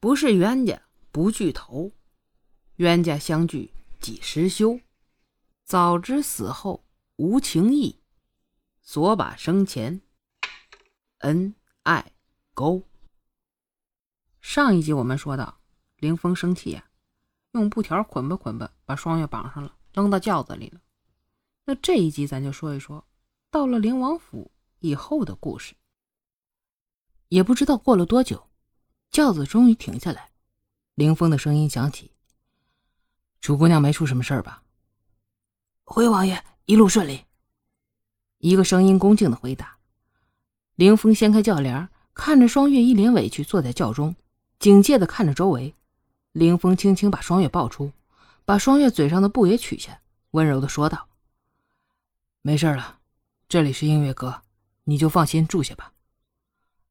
不是冤家不聚头，冤家相聚几时休？早知死后无情义，索把生前恩爱勾。上一集我们说到，凌风生气呀，用布条捆吧捆吧，把双月绑上了，扔到轿子里了。那这一集咱就说一说，到了灵王府以后的故事。也不知道过了多久。轿子终于停下来，凌风的声音响起：“楚姑娘没出什么事儿吧？”“回王爷，一路顺利。”一个声音恭敬的回答。凌风掀开轿帘，看着双月一脸委屈坐在轿中，警戒的看着周围。凌风轻轻把双月抱出，把双月嘴上的布也取下，温柔的说道：“没事了，这里是音乐阁，你就放心住下吧。”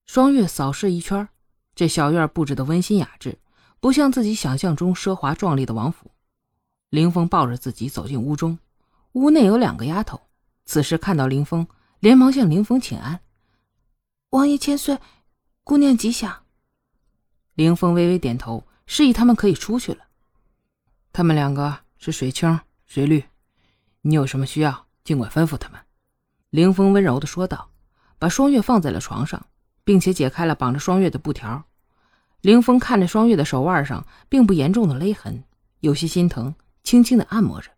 双月扫视一圈。这小院布置的温馨雅致，不像自己想象中奢华壮丽的王府。凌风抱着自己走进屋中，屋内有两个丫头，此时看到凌风，连忙向凌风请安：“王爷千岁，姑娘吉祥。”凌风微微点头，示意他们可以出去了。他们两个是水清、水绿，你有什么需要，尽管吩咐他们。”凌风温柔的说道，把双月放在了床上。并且解开了绑着双月的布条，凌风看着双月的手腕上并不严重的勒痕，有些心疼，轻轻的按摩着。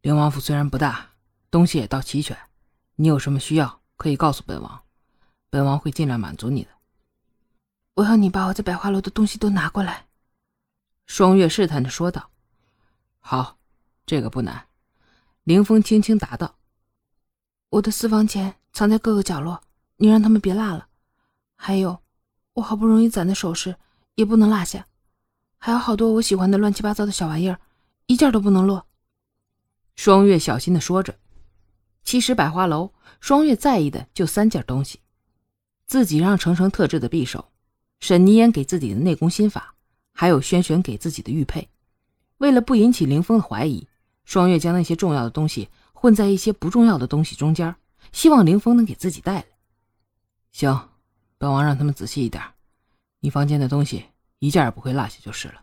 灵王府虽然不大，东西也倒齐全，你有什么需要可以告诉本王，本王会尽量满足你的。我要你把我在百花楼的东西都拿过来。”双月试探着说道。“好，这个不难。”凌风轻轻答道。“我的私房钱藏在各个角落。”你让他们别落了，还有，我好不容易攒的首饰也不能落下，还有好多我喜欢的乱七八糟的小玩意儿，一件都不能落。双月小心的说着。其实百花楼，双月在意的就三件东西：自己让程程特制的匕首，沈凝烟给自己的内功心法，还有轩轩给自己的玉佩。为了不引起林峰的怀疑，双月将那些重要的东西混在一些不重要的东西中间，希望林峰能给自己带来。行，本王让他们仔细一点，你房间的东西一件也不会落下就是了。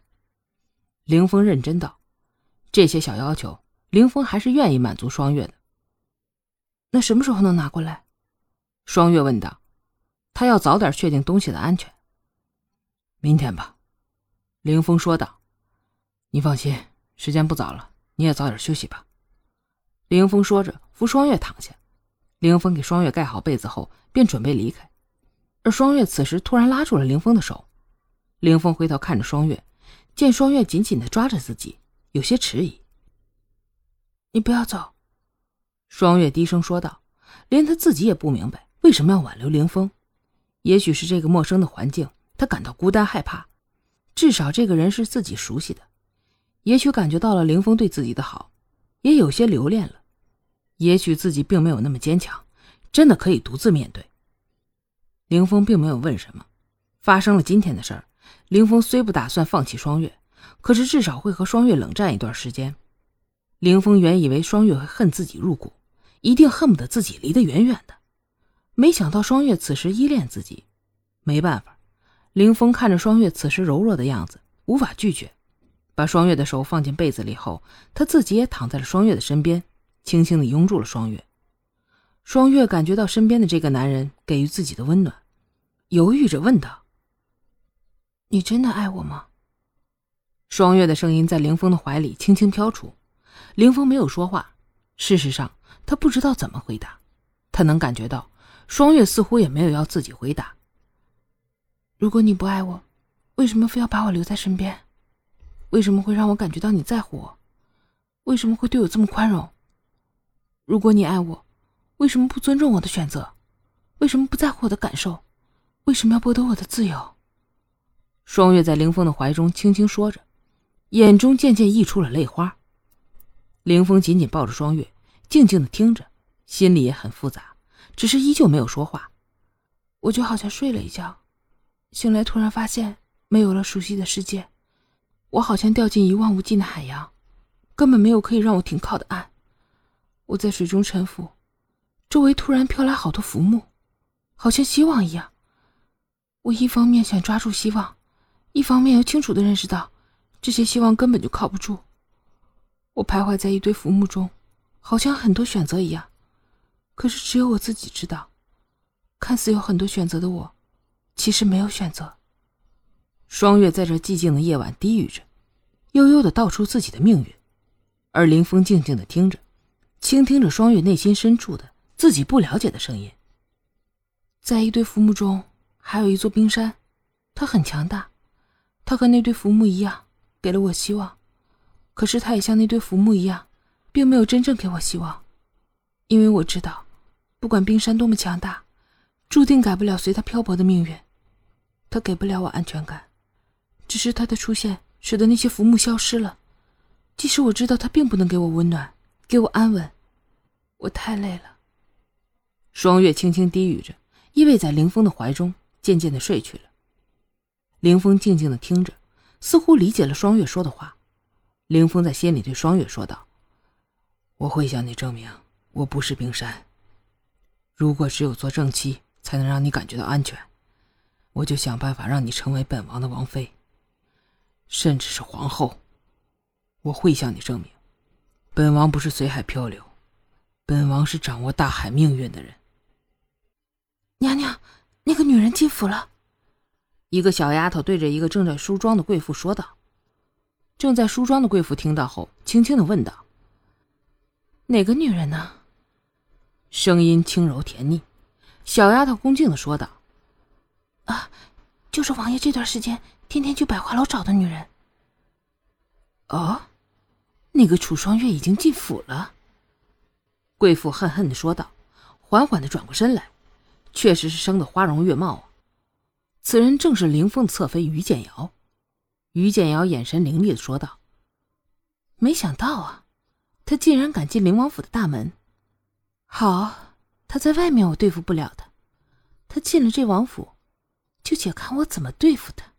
凌风认真道：“这些小要求，凌风还是愿意满足双月的。”那什么时候能拿过来？双月问道。他要早点确定东西的安全。明天吧，凌风说道。你放心，时间不早了，你也早点休息吧。凌风说着，扶双月躺下。凌风给双月盖好被子后。便准备离开，而双月此时突然拉住了凌风的手。凌风回头看着双月，见双月紧紧的抓着自己，有些迟疑。“你不要走。”双月低声说道。连他自己也不明白为什么要挽留凌风。也许是这个陌生的环境，他感到孤单害怕。至少这个人是自己熟悉的。也许感觉到了凌风对自己的好，也有些留恋了。也许自己并没有那么坚强。真的可以独自面对。凌峰并没有问什么，发生了今天的事儿，凌峰虽不打算放弃双月，可是至少会和双月冷战一段时间。凌峰原以为双月会恨自己入骨，一定恨不得自己离得远远的，没想到双月此时依恋自己，没办法，凌峰看着双月此时柔弱的样子，无法拒绝，把双月的手放进被子里后，他自己也躺在了双月的身边，轻轻地拥住了双月。双月感觉到身边的这个男人给予自己的温暖，犹豫着问道：“你真的爱我吗？”双月的声音在凌风的怀里轻轻飘出，凌风没有说话。事实上，他不知道怎么回答。他能感觉到，双月似乎也没有要自己回答。如果你不爱我，为什么非要把我留在身边？为什么会让我感觉到你在乎我？为什么会对我这么宽容？如果你爱我，为什么不尊重我的选择？为什么不在乎我的感受？为什么要剥夺我的自由？双月在凌风的怀中轻轻说着，眼中渐渐溢出了泪花。凌风紧紧抱着双月，静静的听着，心里也很复杂，只是依旧没有说话。我就好像睡了一觉，醒来突然发现没有了熟悉的世界，我好像掉进一望无际的海洋，根本没有可以让我停靠的岸。我在水中沉浮。周围突然飘来好多浮木，好像希望一样。我一方面想抓住希望，一方面又清楚的认识到，这些希望根本就靠不住。我徘徊在一堆浮木中，好像很多选择一样，可是只有我自己知道，看似有很多选择的我，其实没有选择。双月在这寂静的夜晚低语着，悠悠的道出自己的命运，而林峰静静的听着，倾听着双月内心深处的自己不了解的声音。在一堆浮木中，还有一座冰山，它很强大，它和那堆浮木一样，给了我希望。可是它也像那堆浮木一样，并没有真正给我希望，因为我知道，不管冰山多么强大，注定改不了随它漂泊的命运。它给不了我安全感。只是他的出现使得那些浮木消失了，即使我知道他并不能给我温暖，给我安稳，我太累了。双月轻轻低语着，依偎在凌风的怀中，渐渐的睡去了。凌风静静的听着，似乎理解了双月说的话。凌风在心里对双月说道：“我会向你证明，我不是冰山。如果只有做正妻才能让你感觉到安全，我就想办法让你成为本王的王妃。”甚至是皇后，我会向你证明，本王不是随海漂流，本王是掌握大海命运的人。娘娘，那个女人进府了。一个小丫头对着一个正在梳妆的贵妇说道。正在梳妆的贵妇听到后，轻轻的问道：“哪个女人呢？”声音轻柔甜腻，小丫头恭敬的说道：“啊，就是王爷这段时间。”天天去百花楼找的女人。哦，那个楚双月已经进府了。贵妇恨恨的说道，缓缓的转过身来，确实是生的花容月貌啊。此人正是凌风侧妃于简瑶。于简瑶眼神凌厉的说道：“没想到啊，他竟然敢进灵王府的大门。好，他在外面我对付不了他，他进了这王府，就且看我怎么对付他。”